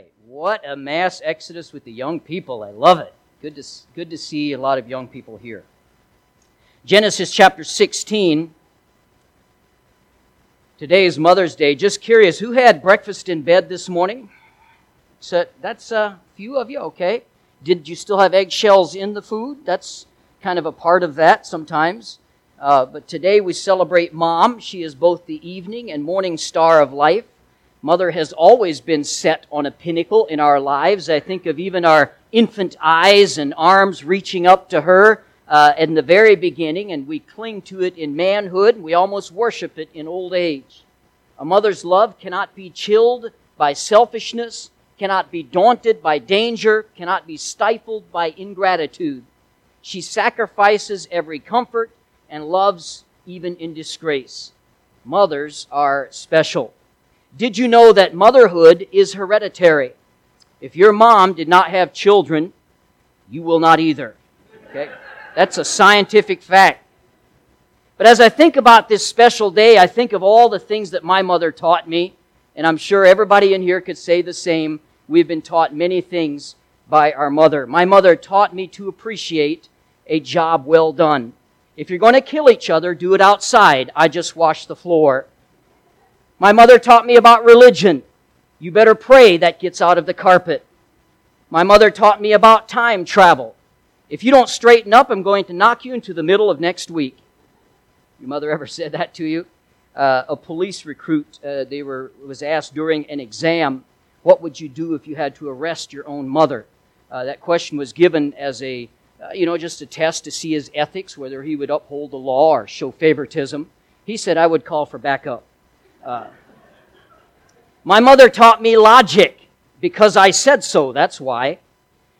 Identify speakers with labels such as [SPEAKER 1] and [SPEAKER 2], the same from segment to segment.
[SPEAKER 1] right. What a mass exodus with the young people. I love it. Good to, good to see a lot of young people here. Genesis chapter 16. Today is Mother's Day. Just curious, who had breakfast in bed this morning? So that's a few of you, okay. Did you still have eggshells in the food? That's kind of a part of that sometimes. Uh, but today we celebrate Mom. She is both the evening and morning star of life. Mother has always been set on a pinnacle in our lives. I think of even our infant eyes and arms reaching up to her uh, in the very beginning, and we cling to it in manhood, we almost worship it in old age. A mother's love cannot be chilled by selfishness, cannot be daunted by danger, cannot be stifled by ingratitude. She sacrifices every comfort and loves even in disgrace. Mothers are special. Did you know that motherhood is hereditary? If your mom did not have children, you will not either. Okay? That's a scientific fact. But as I think about this special day, I think of all the things that my mother taught me, and I'm sure everybody in here could say the same. We've been taught many things by our mother. My mother taught me to appreciate a job well done. If you're going to kill each other, do it outside. I just wash the floor. My mother taught me about religion. You better pray that gets out of the carpet. My mother taught me about time travel. If you don't straighten up, I'm going to knock you into the middle of next week. Your mother ever said that to you? Uh, a police recruit, uh, they were was asked during an exam, "What would you do if you had to arrest your own mother?" Uh, that question was given as a, uh, you know, just a test to see his ethics, whether he would uphold the law or show favoritism. He said, "I would call for backup." Uh, my mother taught me logic because I said so, that's why.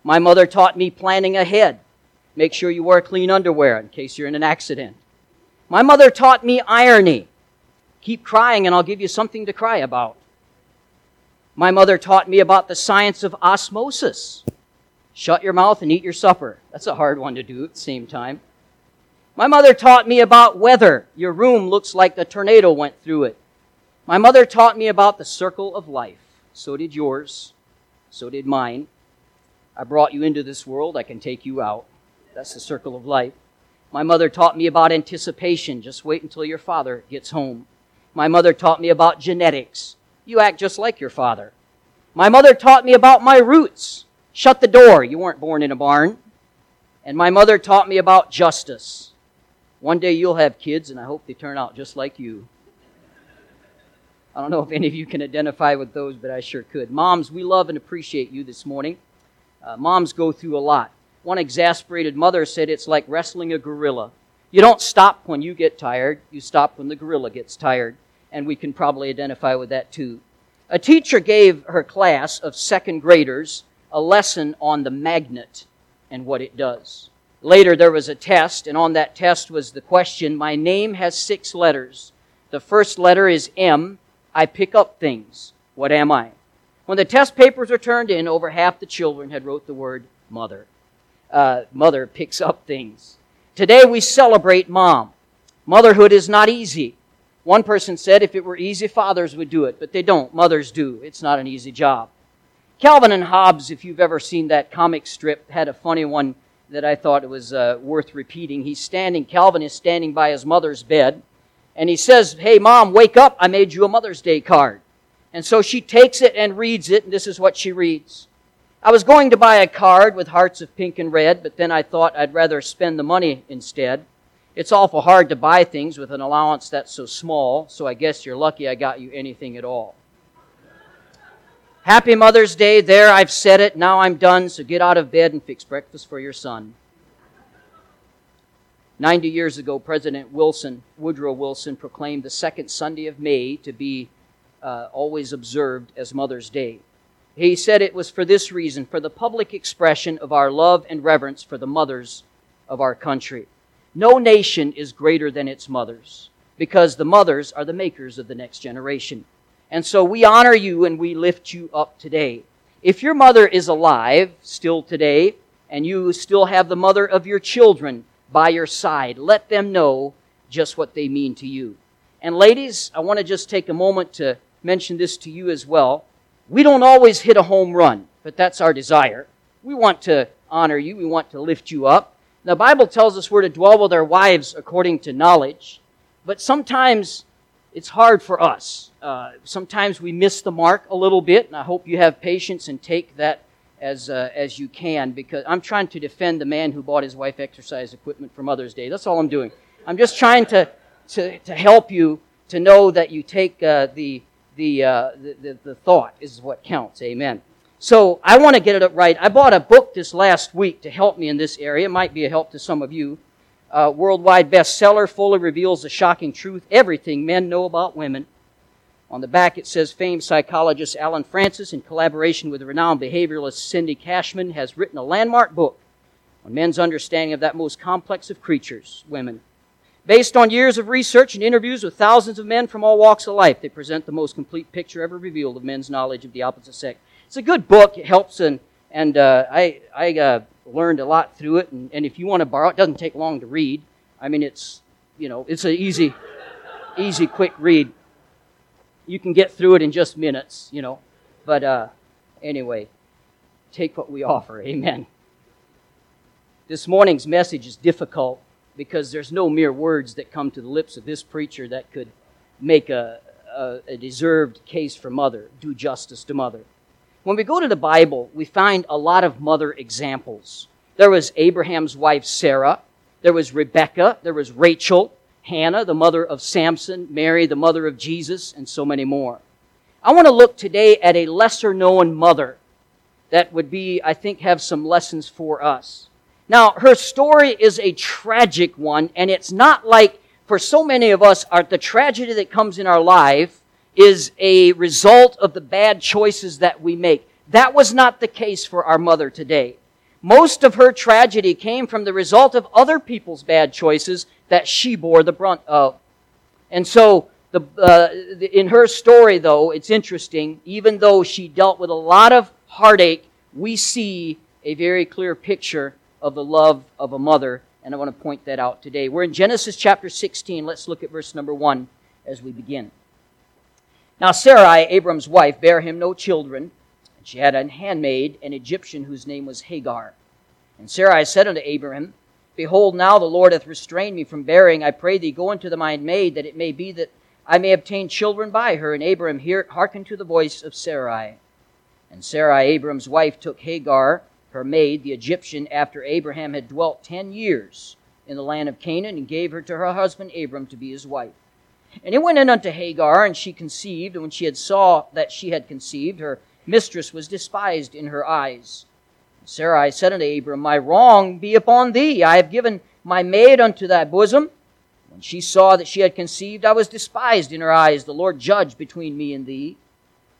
[SPEAKER 1] My mother taught me planning ahead. Make sure you wear clean underwear in case you're in an accident. My mother taught me irony. Keep crying and I'll give you something to cry about. My mother taught me about the science of osmosis. Shut your mouth and eat your supper. That's a hard one to do at the same time. My mother taught me about weather. Your room looks like the tornado went through it. My mother taught me about the circle of life. So did yours. So did mine. I brought you into this world. I can take you out. That's the circle of life. My mother taught me about anticipation. Just wait until your father gets home. My mother taught me about genetics. You act just like your father. My mother taught me about my roots. Shut the door. You weren't born in a barn. And my mother taught me about justice. One day you'll have kids, and I hope they turn out just like you. I don't know if any of you can identify with those, but I sure could. Moms, we love and appreciate you this morning. Uh, moms go through a lot. One exasperated mother said it's like wrestling a gorilla. You don't stop when you get tired, you stop when the gorilla gets tired. And we can probably identify with that too. A teacher gave her class of second graders a lesson on the magnet and what it does. Later, there was a test, and on that test was the question My name has six letters. The first letter is M, I pick up things. What am I? When the test papers were turned in, over half the children had wrote the word mother. Uh, mother picks up things. Today we celebrate mom. Motherhood is not easy. One person said if it were easy, fathers would do it, but they don't. Mothers do. It's not an easy job. Calvin and Hobbes, if you've ever seen that comic strip, had a funny one that I thought was uh, worth repeating. He's standing, Calvin is standing by his mother's bed, and he says, Hey, mom, wake up. I made you a Mother's Day card. And so she takes it and reads it, and this is what she reads. I was going to buy a card with hearts of pink and red, but then I thought I'd rather spend the money instead. It's awful hard to buy things with an allowance that's so small, so I guess you're lucky I got you anything at all. Happy Mother's Day. There, I've said it. Now I'm done, so get out of bed and fix breakfast for your son. 90 years ago, President Wilson, Woodrow Wilson, proclaimed the second Sunday of May to be uh, always observed as Mother's Day. He said it was for this reason, for the public expression of our love and reverence for the mothers of our country. No nation is greater than its mothers because the mothers are the makers of the next generation. And so we honor you and we lift you up today. If your mother is alive still today, and you still have the mother of your children by your side. Let them know just what they mean to you. And ladies, I want to just take a moment to mention this to you as well. We don't always hit a home run, but that's our desire. We want to honor you, we want to lift you up. The Bible tells us we're to dwell with our wives according to knowledge, but sometimes it's hard for us. Uh, sometimes we miss the mark a little bit, and I hope you have patience and take that as, uh, as you can because I'm trying to defend the man who bought his wife exercise equipment for Mother's Day. That's all I'm doing. I'm just trying to, to, to help you to know that you take uh, the, the, uh, the, the, the thought is what counts. Amen. So I want to get it right. I bought a book this last week to help me in this area. It might be a help to some of you. Uh, worldwide bestseller, fully reveals the shocking truth, everything men know about women. On the back it says famed psychologist Alan Francis, in collaboration with renowned behavioralist Cindy Cashman, has written a landmark book on men's understanding of that most complex of creatures, women. Based on years of research and interviews with thousands of men from all walks of life, they present the most complete picture ever revealed of men's knowledge of the opposite sex. It's a good book. It helps, and and uh, I I uh, learned a lot through it. And, and if you want to borrow, it doesn't take long to read. I mean, it's you know, it's an easy, easy, quick read. You can get through it in just minutes, you know. But uh, anyway, take what we offer. Amen. This morning's message is difficult because there's no mere words that come to the lips of this preacher that could make a, a, a deserved case for mother, do justice to mother. When we go to the Bible, we find a lot of mother examples. There was Abraham's wife Sarah, there was Rebecca, there was Rachel, Hannah, the mother of Samson, Mary, the mother of Jesus, and so many more. I want to look today at a lesser known mother that would be, I think, have some lessons for us. Now, her story is a tragic one, and it's not like for so many of us, our, the tragedy that comes in our life is a result of the bad choices that we make. That was not the case for our mother today. Most of her tragedy came from the result of other people's bad choices that she bore the brunt of. And so, the, uh, in her story, though, it's interesting, even though she dealt with a lot of heartache, we see a very clear picture of the love of a mother, and I want to point that out today. We're in Genesis chapter 16. Let's look at verse number 1 as we begin. Now Sarai, Abram's wife, bare him no children, and she had a handmaid, an Egyptian, whose name was Hagar. And Sarai said unto Abraham, Behold, now the Lord hath restrained me from bearing. I pray thee, go unto the maid, that it may be that I may obtain children by her. And Abraham hearkened to the voice of Sarai. And Sarai, Abram's wife, took Hagar, her maid, the Egyptian, after Abraham had dwelt ten years in the land of Canaan, and gave her to her husband Abram to be his wife. And it went in unto Hagar, and she conceived, and when she had saw that she had conceived, her mistress was despised in her eyes. Sarai said unto Abram, My wrong be upon thee. I have given my maid unto thy bosom. When she saw that she had conceived, I was despised in her eyes. The Lord judge between me and thee.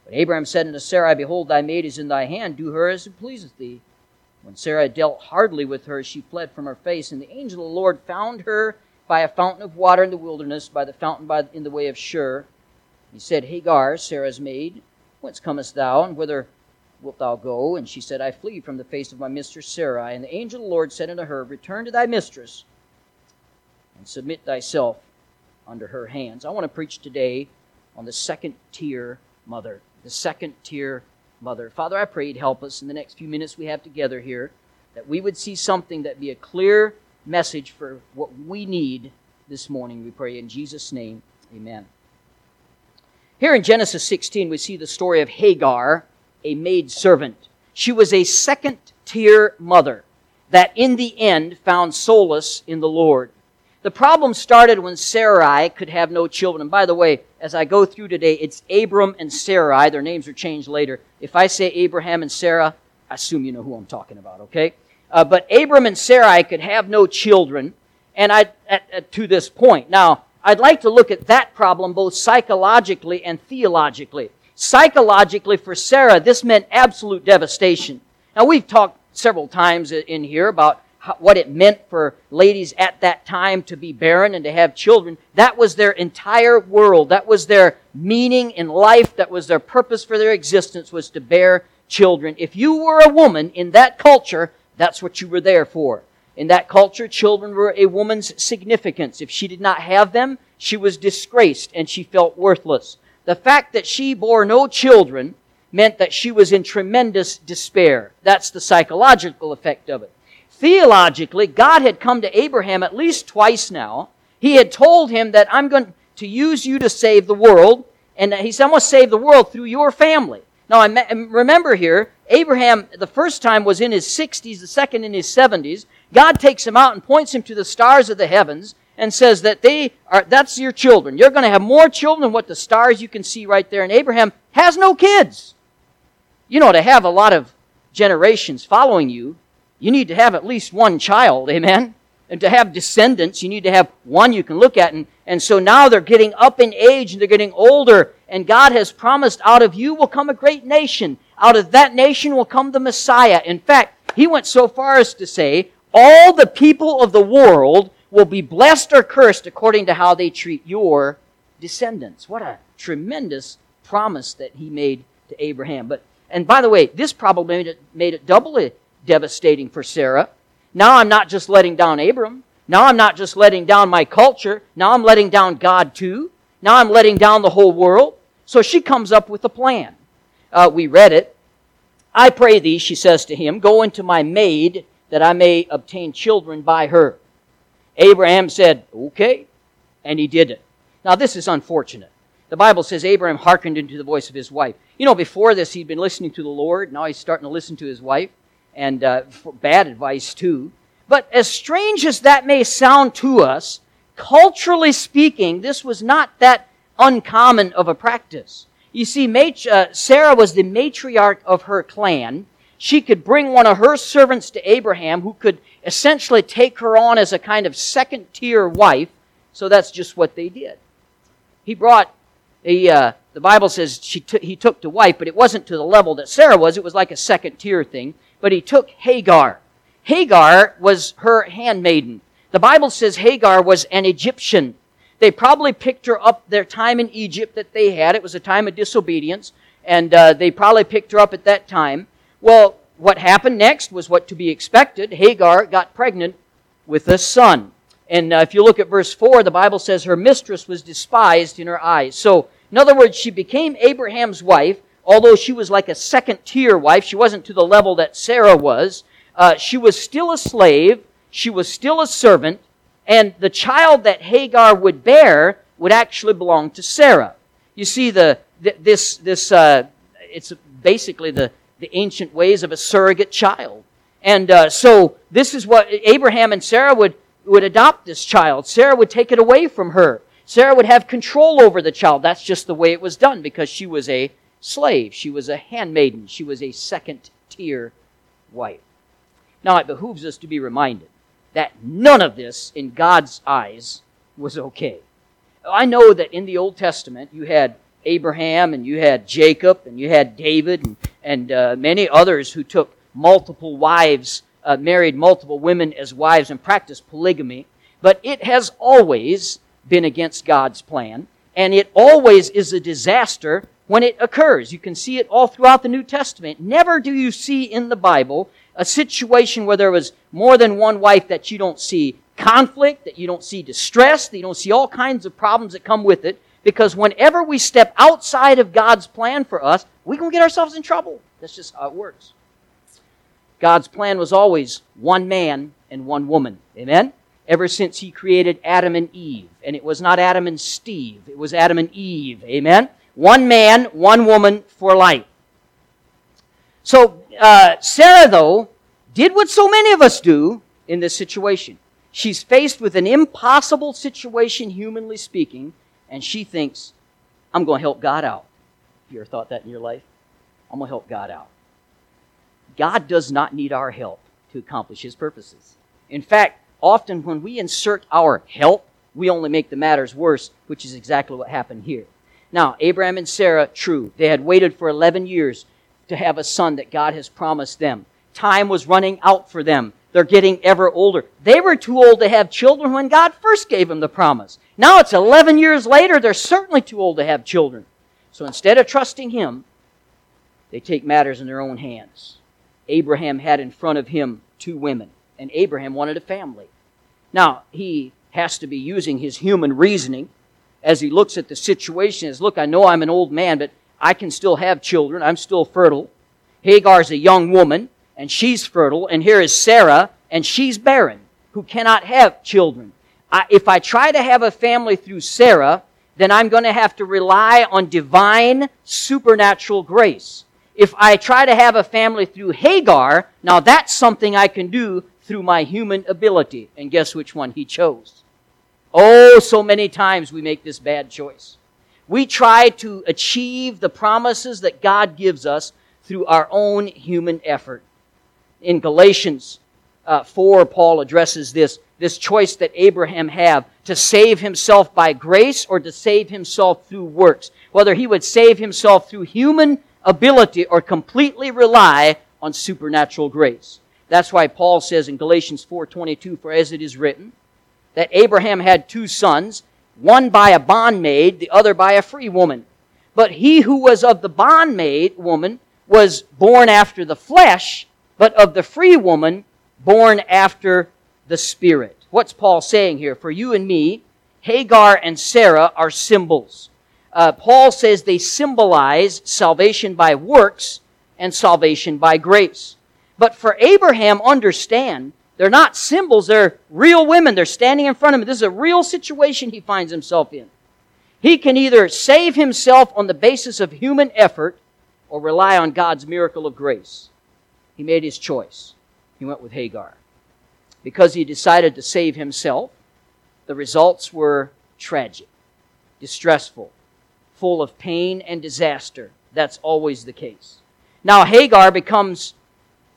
[SPEAKER 1] But Abram said unto Sarai, Behold, thy maid is in thy hand. Do her as it pleaseth thee. When Sarah dealt hardly with her, she fled from her face, and the angel of the Lord found her by a fountain of water in the wilderness, by the fountain by, in the way of Shur. He said, Hagar, Sarah's maid, whence comest thou, and whither wilt thou go? And she said, I flee from the face of my mistress Sarai. And the angel of the Lord said unto her, Return to thy mistress, and submit thyself under her hands. I want to preach today on the second tier mother. The second tier mother. Father, I pray you'd help us in the next few minutes we have together here, that we would see something that be a clear message for what we need this morning, we pray in Jesus' name. Amen. Here in Genesis 16, we see the story of Hagar, a maid servant. She was a second tier mother that in the end found solace in the Lord. The problem started when Sarai could have no children. And by the way, as I go through today, it's Abram and Sarai. Their names are changed later. If I say Abraham and Sarah, I assume you know who I'm talking about, okay? Uh, but Abram and Sarai could have no children, and I at, at, to this point. Now, I'd like to look at that problem both psychologically and theologically. Psychologically, for Sarah, this meant absolute devastation. Now, we've talked several times in here about how, what it meant for ladies at that time to be barren and to have children. That was their entire world. That was their meaning in life. That was their purpose for their existence was to bear children. If you were a woman in that culture, that's what you were there for. In that culture, children were a woman's significance. If she did not have them, she was disgraced and she felt worthless. The fact that she bore no children meant that she was in tremendous despair. That's the psychological effect of it. Theologically, God had come to Abraham at least twice now. He had told him that I'm going to use you to save the world, and he said, I'm going to save the world through your family. Now, remember here, Abraham, the first time was in his 60s, the second in his 70s. God takes him out and points him to the stars of the heavens and says that they are, that's your children. You're going to have more children than what the stars you can see right there. And Abraham has no kids. You know, to have a lot of generations following you, you need to have at least one child, amen? And to have descendants, you need to have one you can look at. And, and so now they're getting up in age and they're getting older. And God has promised out of you will come a great nation. Out of that nation will come the Messiah. In fact, he went so far as to say, all the people of the world will be blessed or cursed according to how they treat your descendants. What a tremendous promise that he made to Abraham. But and by the way, this probably made it, made it doubly devastating for Sarah. Now I'm not just letting down Abram. Now I'm not just letting down my culture. Now I'm letting down God too. Now I'm letting down the whole world. So she comes up with a plan. Uh, we read it. I pray thee, she says to him, go into my maid that I may obtain children by her. Abraham said, Okay, and he did it. Now, this is unfortunate. The Bible says Abraham hearkened into the voice of his wife. You know, before this, he'd been listening to the Lord. Now he's starting to listen to his wife, and uh, bad advice, too. But as strange as that may sound to us, culturally speaking, this was not that uncommon of a practice. You see, uh, Sarah was the matriarch of her clan. She could bring one of her servants to Abraham who could essentially take her on as a kind of second tier wife. So that's just what they did. He brought a, uh, the Bible says she t- he took to wife, but it wasn't to the level that Sarah was. It was like a second tier thing. But he took Hagar. Hagar was her handmaiden. The Bible says Hagar was an Egyptian. They probably picked her up their time in Egypt that they had. It was a time of disobedience, and uh, they probably picked her up at that time. Well, what happened next was what to be expected. Hagar got pregnant with a son. And uh, if you look at verse 4, the Bible says her mistress was despised in her eyes. So, in other words, she became Abraham's wife, although she was like a second tier wife. She wasn't to the level that Sarah was. Uh, she was still a slave. She was still a servant. And the child that Hagar would bear would actually belong to Sarah. You see, the, this, this, uh, it's basically the, the ancient ways of a surrogate child. And uh, so this is what Abraham and Sarah would, would adopt this child. Sarah would take it away from her. Sarah would have control over the child. That's just the way it was done because she was a slave. She was a handmaiden. She was a second tier wife. Now it behooves us to be reminded that none of this in God's eyes was okay. I know that in the Old Testament you had Abraham and you had Jacob and you had David and, and uh, many others who took multiple wives, uh, married multiple women as wives and practiced polygamy. But it has always been against God's plan and it always is a disaster when it occurs. You can see it all throughout the New Testament. Never do you see in the Bible a situation where there was more than one wife that you don't see conflict, that you don't see distress, that you don't see all kinds of problems that come with it. Because whenever we step outside of God's plan for us, we can get ourselves in trouble. That's just how it works. God's plan was always one man and one woman. Amen? Ever since He created Adam and Eve. And it was not Adam and Steve, it was Adam and Eve. Amen? One man, one woman for life. So, uh, Sarah, though, did what so many of us do in this situation. She's faced with an impossible situation, humanly speaking, and she thinks, I'm going to help God out. Have you ever thought that in your life? I'm going to help God out. God does not need our help to accomplish his purposes. In fact, often when we insert our help, we only make the matters worse, which is exactly what happened here. Now, Abraham and Sarah, true, they had waited for 11 years to have a son that God has promised them. Time was running out for them. They're getting ever older. They were too old to have children when God first gave them the promise. Now it's 11 years later, they're certainly too old to have children. So instead of trusting Him, they take matters in their own hands. Abraham had in front of him two women, and Abraham wanted a family. Now, he has to be using his human reasoning as he looks at the situation as look, I know I'm an old man, but I can still have children. I'm still fertile. Hagar's a young woman, and she's fertile. And here is Sarah, and she's barren, who cannot have children. I, if I try to have a family through Sarah, then I'm going to have to rely on divine supernatural grace. If I try to have a family through Hagar, now that's something I can do through my human ability. And guess which one he chose? Oh, so many times we make this bad choice. We try to achieve the promises that God gives us through our own human effort. In Galatians uh, 4, Paul addresses this, this choice that Abraham had to save himself by grace or to save himself through works. Whether he would save himself through human ability or completely rely on supernatural grace. That's why Paul says in Galatians 4:22 for as it is written that Abraham had two sons one by a bondmaid, the other by a free woman. But he who was of the bondmaid woman was born after the flesh, but of the free woman born after the spirit. What's Paul saying here? For you and me, Hagar and Sarah are symbols. Uh, Paul says they symbolize salvation by works and salvation by grace. But for Abraham, understand they're not symbols, they're real women. They're standing in front of him. This is a real situation he finds himself in. He can either save himself on the basis of human effort or rely on God's miracle of grace. He made his choice. He went with Hagar. Because he decided to save himself, the results were tragic, distressful, full of pain and disaster. That's always the case. Now, Hagar becomes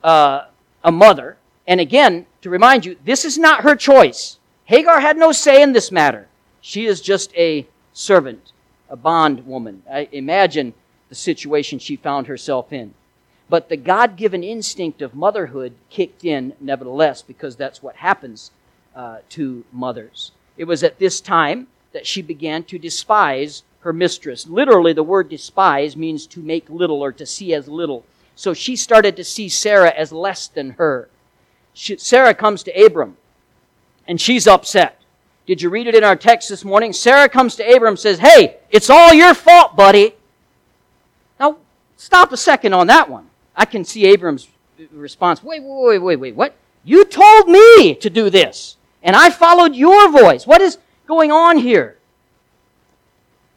[SPEAKER 1] uh, a mother and again, to remind you, this is not her choice. Hagar had no say in this matter. She is just a servant, a bondwoman. I imagine the situation she found herself in. But the God given instinct of motherhood kicked in nevertheless, because that's what happens uh, to mothers. It was at this time that she began to despise her mistress. Literally, the word despise means to make little or to see as little. So she started to see Sarah as less than her she, Sarah comes to Abram and she's upset. Did you read it in our text this morning? Sarah comes to Abram and says, Hey, it's all your fault, buddy. Now, stop a second on that one. I can see Abram's response. Wait, wait, wait, wait, wait. What? You told me to do this, and I followed your voice. What is going on here?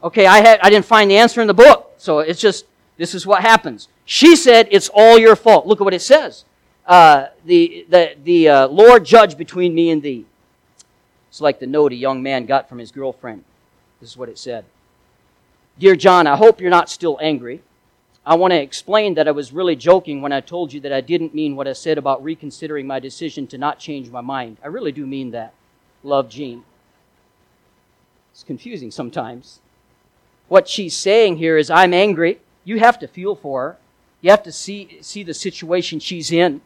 [SPEAKER 1] Okay, I, had, I didn't find the answer in the book, so it's just, this is what happens. She said, It's all your fault. Look at what it says uh, the, the, the uh, Lord judge between me and thee. It's like the note a young man got from his girlfriend. This is what it said Dear John, I hope you're not still angry. I want to explain that I was really joking when I told you that I didn't mean what I said about reconsidering my decision to not change my mind. I really do mean that. Love, Jean. It's confusing sometimes. What she's saying here is, I'm angry. You have to feel for her. You have to see, see the situation she's in.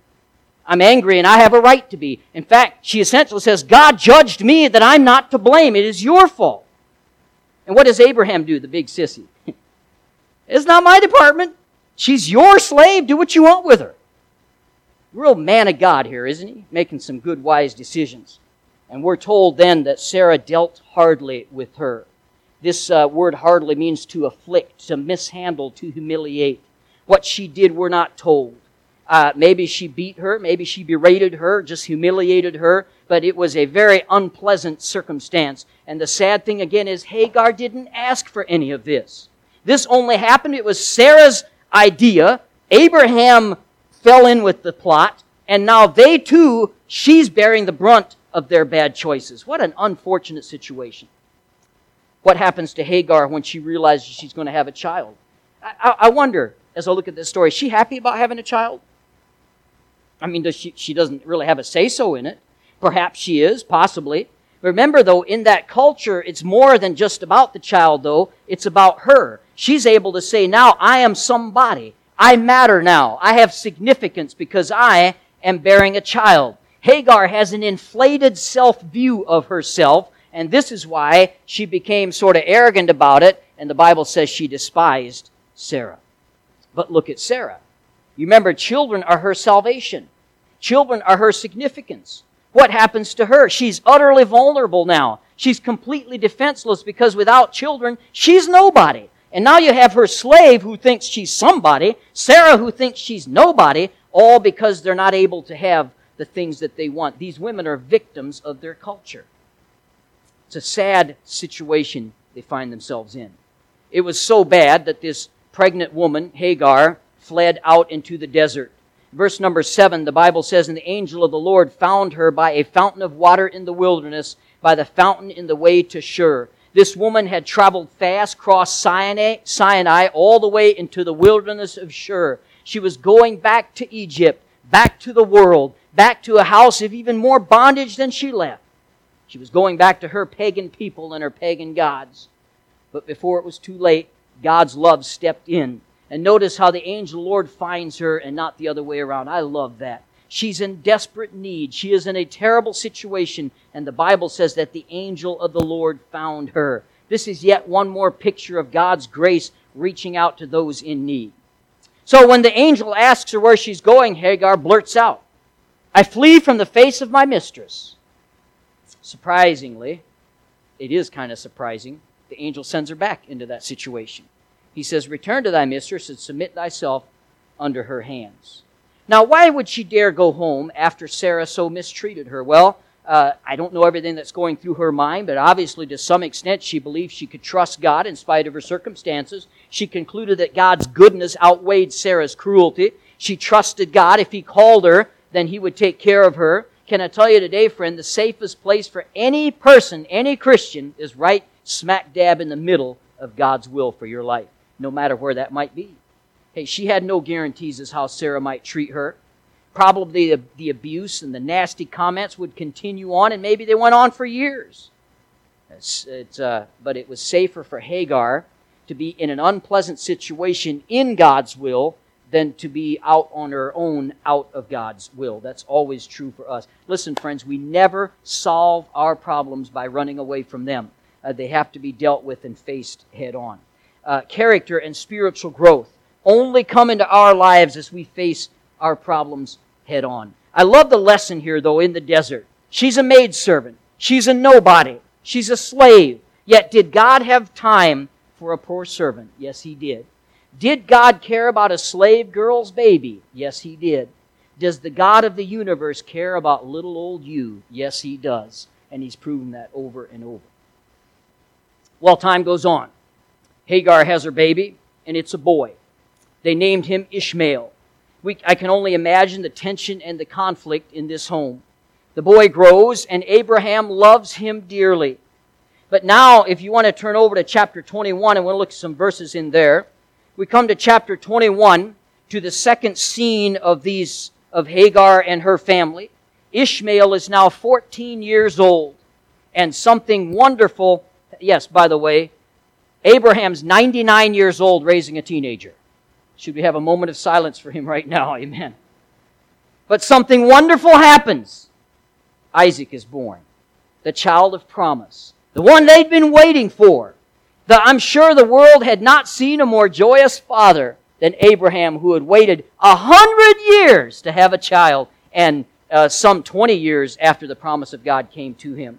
[SPEAKER 1] I'm angry and I have a right to be. In fact, she essentially says, God judged me that I'm not to blame. It is your fault. And what does Abraham do, the big sissy? It's not my department. She's your slave. Do what you want with her. Real man of God here, isn't he? Making some good, wise decisions. And we're told then that Sarah dealt hardly with her. This uh, word hardly means to afflict, to mishandle, to humiliate. What she did, we're not told. Uh, maybe she beat her, maybe she berated her, just humiliated her, but it was a very unpleasant circumstance. And the sad thing again is Hagar didn't ask for any of this. This only happened, it was Sarah's idea. Abraham fell in with the plot, and now they too, she's bearing the brunt of their bad choices. What an unfortunate situation. What happens to Hagar when she realizes she's going to have a child? I, I wonder, as I look at this story, is she happy about having a child? I mean, does she, she doesn't really have a say so in it. Perhaps she is, possibly. Remember, though, in that culture, it's more than just about the child, though. It's about her. She's able to say, now I am somebody. I matter now. I have significance because I am bearing a child. Hagar has an inflated self view of herself, and this is why she became sort of arrogant about it, and the Bible says she despised Sarah. But look at Sarah. You remember, children are her salvation. Children are her significance. What happens to her? She's utterly vulnerable now. She's completely defenseless because without children, she's nobody. And now you have her slave who thinks she's somebody, Sarah who thinks she's nobody, all because they're not able to have the things that they want. These women are victims of their culture. It's a sad situation they find themselves in. It was so bad that this pregnant woman, Hagar, fled out into the desert. Verse number seven, the Bible says, And the angel of the Lord found her by a fountain of water in the wilderness, by the fountain in the way to Shur. This woman had traveled fast, crossed Sinai, Sinai all the way into the wilderness of Shur. She was going back to Egypt, back to the world, back to a house of even more bondage than she left. She was going back to her pagan people and her pagan gods. But before it was too late, God's love stepped in. And notice how the angel Lord finds her and not the other way around. I love that. She's in desperate need. She is in a terrible situation. And the Bible says that the angel of the Lord found her. This is yet one more picture of God's grace reaching out to those in need. So when the angel asks her where she's going, Hagar blurts out, I flee from the face of my mistress. Surprisingly, it is kind of surprising the angel sends her back into that situation. He says, Return to thy mistress and submit thyself under her hands. Now, why would she dare go home after Sarah so mistreated her? Well, uh, I don't know everything that's going through her mind, but obviously, to some extent, she believed she could trust God in spite of her circumstances. She concluded that God's goodness outweighed Sarah's cruelty. She trusted God. If He called her, then He would take care of her. Can I tell you today, friend, the safest place for any person, any Christian, is right smack dab in the middle of God's will for your life, no matter where that might be. Hey, she had no guarantees as how Sarah might treat her. Probably the, the abuse and the nasty comments would continue on, and maybe they went on for years. It's, it's, uh, but it was safer for Hagar to be in an unpleasant situation in God's will than to be out on her own out of God's will. That's always true for us. Listen, friends, we never solve our problems by running away from them uh, they have to be dealt with and faced head on. Uh, character and spiritual growth only come into our lives as we face our problems head on. I love the lesson here, though, in the desert. She's a maidservant. She's a nobody. She's a slave. Yet, did God have time for a poor servant? Yes, He did. Did God care about a slave girl's baby? Yes, He did. Does the God of the universe care about little old you? Yes, He does. And He's proven that over and over. Well, time goes on. Hagar has her baby, and it's a boy. They named him Ishmael. We, I can only imagine the tension and the conflict in this home. The boy grows, and Abraham loves him dearly. But now, if you want to turn over to chapter 21, and we'll look at some verses in there, we come to chapter 21 to the second scene of these of Hagar and her family. Ishmael is now 14 years old, and something wonderful yes, by the way, Abraham's 99 years old raising a teenager. Should we have a moment of silence for him right now? Amen. But something wonderful happens. Isaac is born, the child of promise, the one they'd been waiting for. The, I'm sure the world had not seen a more joyous father than Abraham, who had waited a hundred years to have a child, and uh, some 20 years after the promise of God came to him.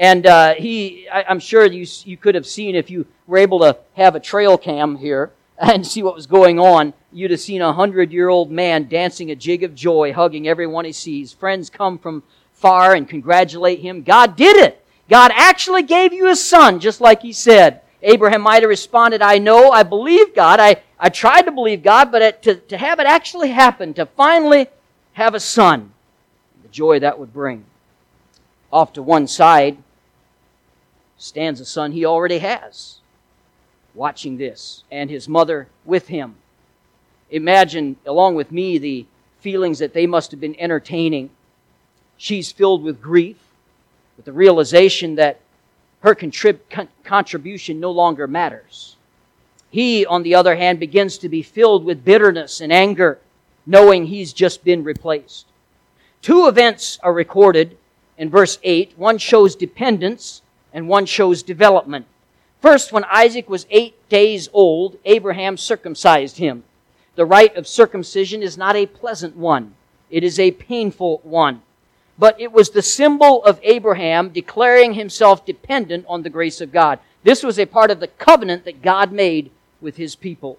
[SPEAKER 1] And uh, he, I, am sure you, you could have seen if you were able to have a trail cam here and see what was going on, you'd have seen a hundred year old man dancing a jig of joy, hugging everyone he sees. Friends come from far and congratulate him. God did it. God actually gave you a son, just like he said. Abraham might have responded, I know, I believe God. I, I tried to believe God, but it, to, to have it actually happen, to finally have a son, the joy that would bring. Off to one side, stands a son he already has watching this, and his mother with him. Imagine, along with me, the feelings that they must have been entertaining. She's filled with grief, with the realization that her contrib- con- contribution no longer matters. He, on the other hand, begins to be filled with bitterness and anger, knowing he's just been replaced. Two events are recorded in verse 8. One shows dependence and one shows development. First, when Isaac was eight days old, Abraham circumcised him. The rite of circumcision is not a pleasant one. It is a painful one. But it was the symbol of Abraham declaring himself dependent on the grace of God. This was a part of the covenant that God made with his people.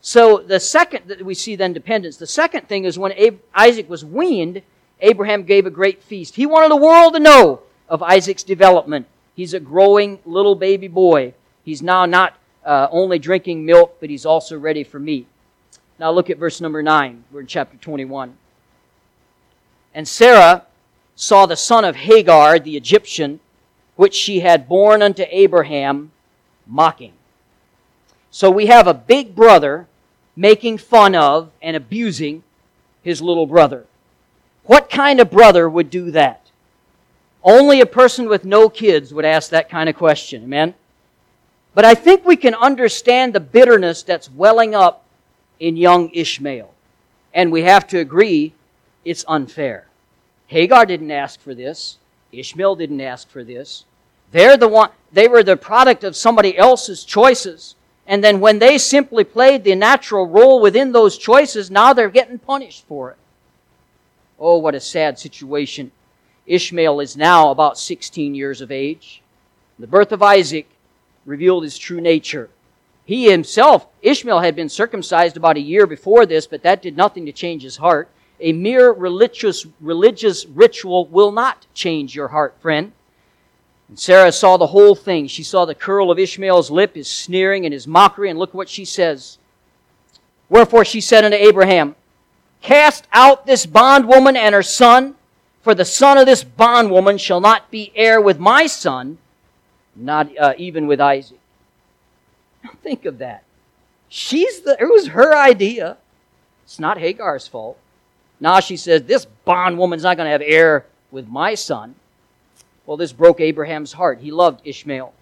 [SPEAKER 1] So the second that we see then dependence. The second thing is when Isaac was weaned, Abraham gave a great feast. He wanted the world to know of Isaac's development. He's a growing little baby boy. He's now not uh, only drinking milk, but he's also ready for meat. Now look at verse number 9. We're in chapter 21. And Sarah saw the son of Hagar, the Egyptian, which she had borne unto Abraham, mocking. So we have a big brother making fun of and abusing his little brother. What kind of brother would do that? Only a person with no kids would ask that kind of question. Amen? But I think we can understand the bitterness that's welling up in young Ishmael. And we have to agree it's unfair. Hagar didn't ask for this. Ishmael didn't ask for this. They're the one, they were the product of somebody else's choices. And then when they simply played the natural role within those choices, now they're getting punished for it. Oh, what a sad situation. Ishmael is now about 16 years of age. The birth of Isaac revealed his true nature. He himself, Ishmael, had been circumcised about a year before this, but that did nothing to change his heart. A mere religious, religious ritual will not change your heart, friend. And Sarah saw the whole thing. She saw the curl of Ishmael's lip, his sneering and his mockery, and look what she says. Wherefore she said unto Abraham, Cast out this bondwoman and her son, for the son of this bondwoman shall not be heir with my son, not uh, even with Isaac. Now think of that. She's the, it was her idea. It's not Hagar's fault. Now she says, this bondwoman's not going to have heir with my son. Well, this broke Abraham's heart. He loved Ishmael.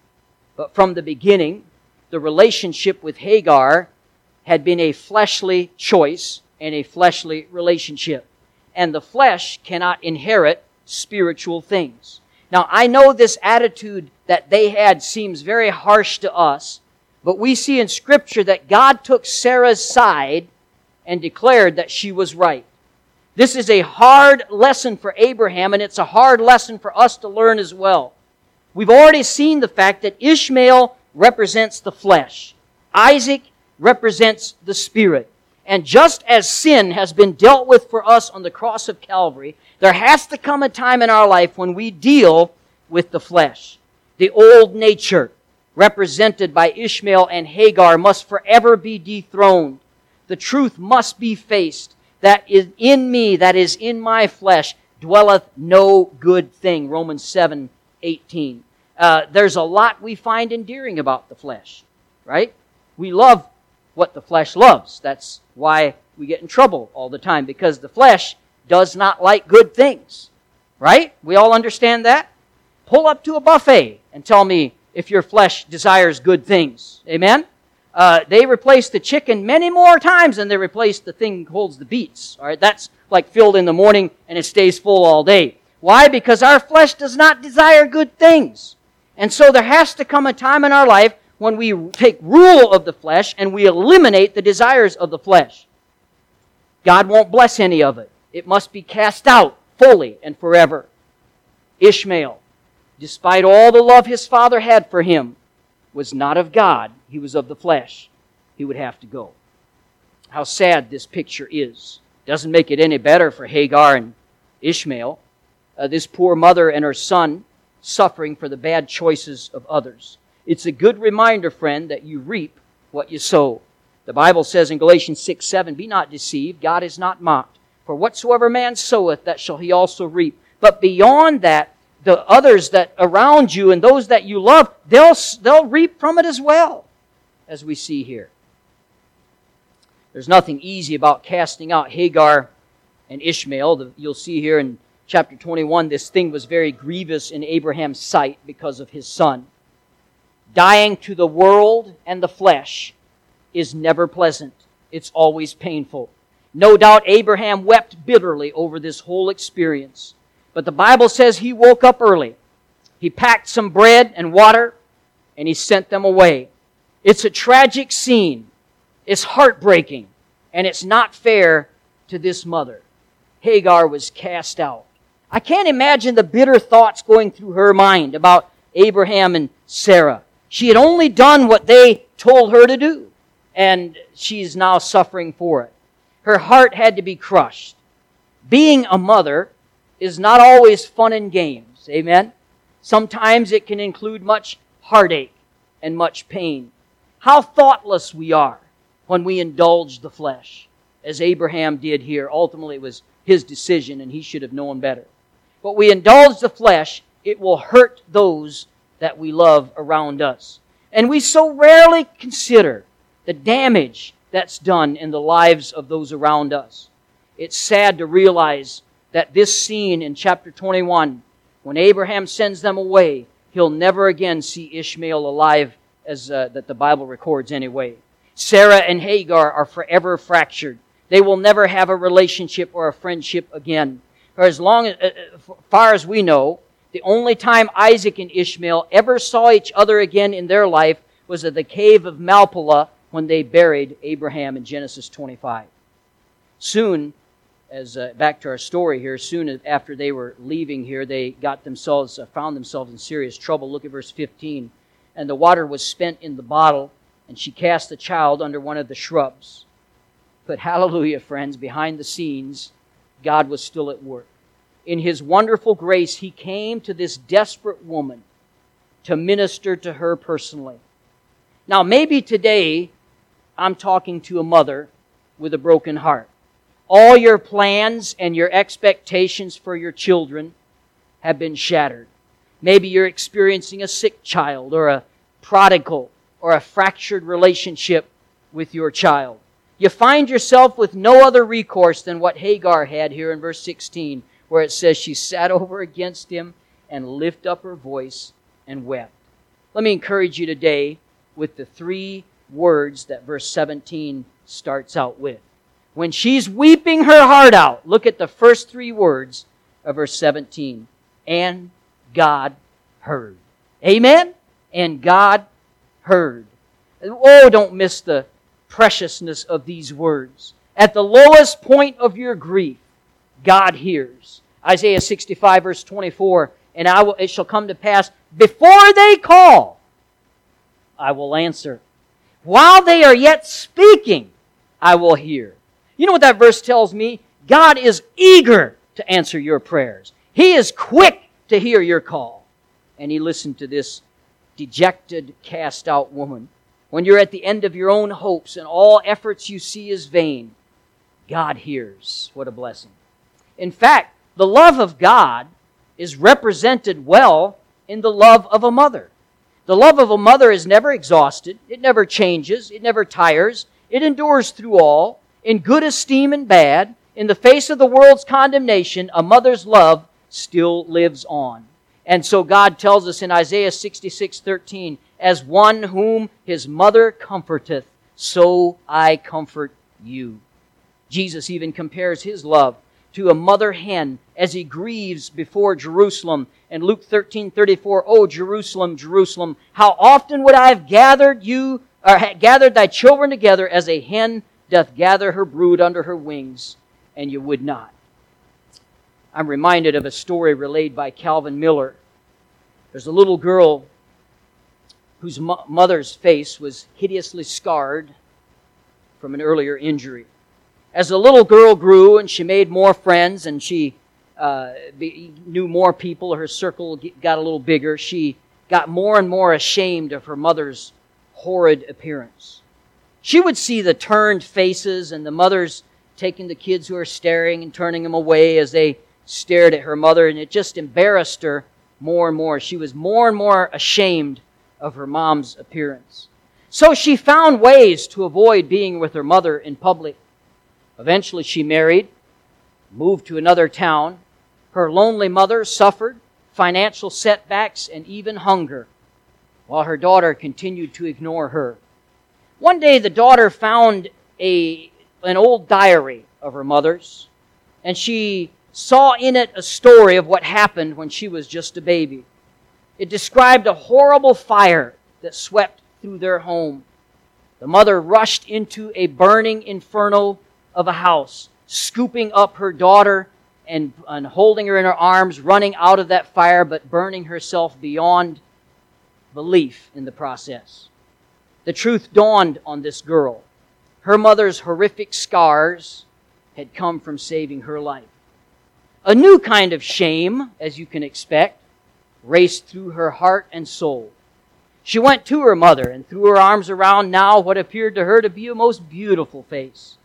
[SPEAKER 1] But from the beginning, the relationship with Hagar had been a fleshly choice and a fleshly relationship. And the flesh cannot inherit spiritual things. Now, I know this attitude that they had seems very harsh to us, but we see in Scripture that God took Sarah's side and declared that she was right. This is a hard lesson for Abraham, and it's a hard lesson for us to learn as well. We've already seen the fact that Ishmael represents the flesh. Isaac represents the spirit. And just as sin has been dealt with for us on the cross of Calvary, there has to come a time in our life when we deal with the flesh. The old nature, represented by Ishmael and Hagar, must forever be dethroned. The truth must be faced that is in me, that is in my flesh, dwelleth no good thing. Romans 7 18. Uh, there's a lot we find endearing about the flesh, right? We love what the flesh loves. That's why we get in trouble all the time, because the flesh does not like good things, right? We all understand that? Pull up to a buffet and tell me if your flesh desires good things. Amen? uh, they replace the chicken many more times than they replace the thing holds the beets. All right, that's like filled in the morning and it stays full all day. Why? Because our flesh does not desire good things. And so there has to come a time in our life when we take rule of the flesh and we eliminate the desires of the flesh. God won't bless any of it. It must be cast out fully and forever. Ishmael, despite all the love his father had for him, was not of God, he was of the flesh. He would have to go. How sad this picture is. Doesn't make it any better for Hagar and Ishmael. Uh, this poor mother and her son suffering for the bad choices of others. It's a good reminder, friend, that you reap what you sow. The Bible says in Galatians 6 7, Be not deceived, God is not mocked. For whatsoever man soweth, that shall he also reap. But beyond that, the others that around you and those that you love, they'll, they'll reap from it as well, as we see here. There's nothing easy about casting out Hagar and Ishmael. You'll see here in chapter 21, this thing was very grievous in Abraham's sight because of his son. Dying to the world and the flesh is never pleasant. It's always painful. No doubt Abraham wept bitterly over this whole experience. But the Bible says he woke up early. He packed some bread and water and he sent them away. It's a tragic scene. It's heartbreaking and it's not fair to this mother. Hagar was cast out. I can't imagine the bitter thoughts going through her mind about Abraham and Sarah. She had only done what they told her to do, and she's now suffering for it. Her heart had to be crushed. Being a mother is not always fun and games. Amen? Sometimes it can include much heartache and much pain. How thoughtless we are when we indulge the flesh, as Abraham did here. Ultimately, it was his decision, and he should have known better. But we indulge the flesh, it will hurt those that we love around us. And we so rarely consider the damage that's done in the lives of those around us. It's sad to realize that this scene in chapter 21, when Abraham sends them away, he'll never again see Ishmael alive, as uh, that the Bible records anyway. Sarah and Hagar are forever fractured. They will never have a relationship or a friendship again. For as long as, uh, uh far as we know, the only time Isaac and Ishmael ever saw each other again in their life was at the cave of Machpelah when they buried Abraham in Genesis 25. Soon, as uh, back to our story here, soon after they were leaving here, they got themselves uh, found themselves in serious trouble. Look at verse 15. And the water was spent in the bottle, and she cast the child under one of the shrubs. But hallelujah, friends, behind the scenes, God was still at work in His wonderful grace, He came to this desperate woman to minister to her personally. Now, maybe today I'm talking to a mother with a broken heart. All your plans and your expectations for your children have been shattered. Maybe you're experiencing a sick child or a prodigal or a fractured relationship with your child. You find yourself with no other recourse than what Hagar had here in verse 16 where it says she sat over against him and lift up her voice and wept. Let me encourage you today with the three words that verse 17 starts out with. When she's weeping her heart out, look at the first three words of verse 17. And God heard. Amen? And God heard. Oh, don't miss the preciousness of these words. At the lowest point of your grief, God hears. Isaiah 65 verse 24, and I will, it shall come to pass before they call, I will answer. While they are yet speaking, I will hear. You know what that verse tells me? God is eager to answer your prayers. He is quick to hear your call. And he listened to this dejected, cast out woman. When you're at the end of your own hopes and all efforts you see is vain, God hears. What a blessing. In fact, the love of God is represented well in the love of a mother. The love of a mother is never exhausted, it never changes, it never tires, it endures through all, in good esteem and bad. In the face of the world's condemnation, a mother's love still lives on. And so God tells us in Isaiah 66 13, as one whom his mother comforteth, so I comfort you. Jesus even compares his love to a mother hen as he grieves before Jerusalem. And Luke 13, 34, Oh, Jerusalem, Jerusalem, how often would I have gathered you, or gathered thy children together as a hen doth gather her brood under her wings, and you would not. I'm reminded of a story relayed by Calvin Miller. There's a little girl whose mother's face was hideously scarred from an earlier injury as the little girl grew and she made more friends and she uh, knew more people, her circle got a little bigger, she got more and more ashamed of her mother's horrid appearance. She would see the turned faces and the mothers taking the kids who are staring and turning them away as they stared at her mother, and it just embarrassed her more and more. She was more and more ashamed of her mom's appearance. So she found ways to avoid being with her mother in public. Eventually, she married, moved to another town. Her lonely mother suffered financial setbacks and even hunger, while her daughter continued to ignore her. One day, the daughter found a, an old diary of her mother's, and she saw in it a story of what happened when she was just a baby. It described a horrible fire that swept through their home. The mother rushed into a burning inferno of a house, scooping up her daughter and, and holding her in her arms, running out of that fire, but burning herself beyond belief in the process. The truth dawned on this girl. Her mother's horrific scars had come from saving her life. A new kind of shame, as you can expect, raced through her heart and soul. She went to her mother and threw her arms around now what appeared to her to be a most beautiful face.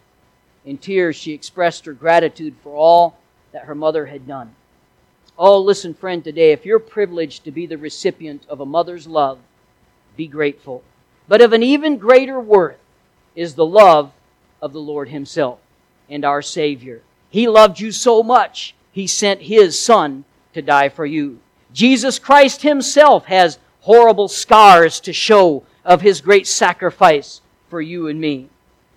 [SPEAKER 1] In tears, she expressed her gratitude for all that her mother had done. Oh, listen, friend, today, if you're privileged to be the recipient of a mother's love, be grateful. But of an even greater worth is the love of the Lord Himself and our Savior. He loved you so much, He sent His Son to die for you. Jesus Christ Himself has horrible scars to show of His great sacrifice for you and me.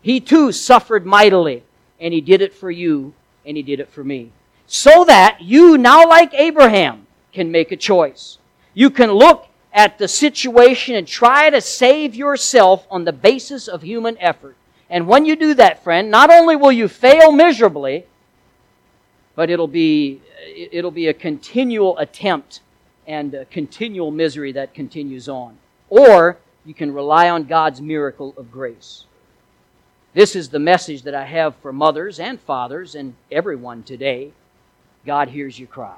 [SPEAKER 1] He too suffered mightily, and He did it for you, and He did it for me. So that you, now like Abraham, can make a choice. You can look at the situation and try to save yourself on the basis of human effort. And when you do that, friend, not only will you fail miserably, but it'll be, it'll be a continual attempt and a continual misery that continues on. Or you can rely on God's miracle of grace. This is the message that I have for mothers and fathers and everyone today. God hears your cry.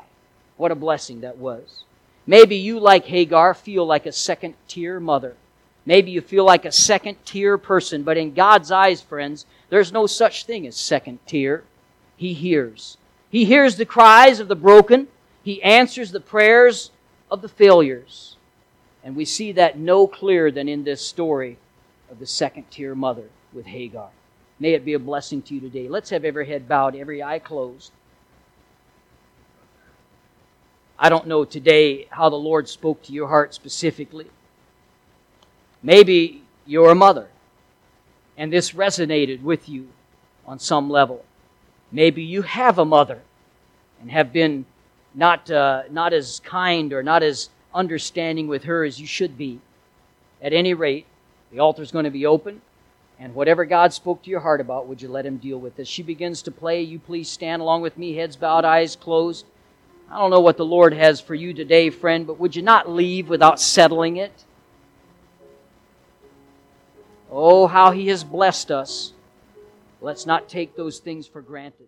[SPEAKER 1] What a blessing that was. Maybe you, like Hagar, feel like a second tier mother. Maybe you feel like a second tier person, but in God's eyes, friends, there's no such thing as second tier. He hears. He hears the cries of the broken. He answers the prayers of the failures. And we see that no clearer than in this story of the second tier mother with Hagar. May it be a blessing to you today. Let's have every head bowed, every eye closed. I don't know today how the Lord spoke to your heart specifically. Maybe you're a mother and this resonated with you on some level. Maybe you have a mother and have been not, uh, not as kind or not as understanding with her as you should be. At any rate, the altar is going to be open, and whatever God spoke to your heart about, would you let Him deal with? this? she begins to play, you please stand along with me, heads bowed, eyes closed. I don't know what the Lord has for you today, friend, but would you not leave without settling it? Oh, how He has blessed us. Let's not take those things for granted.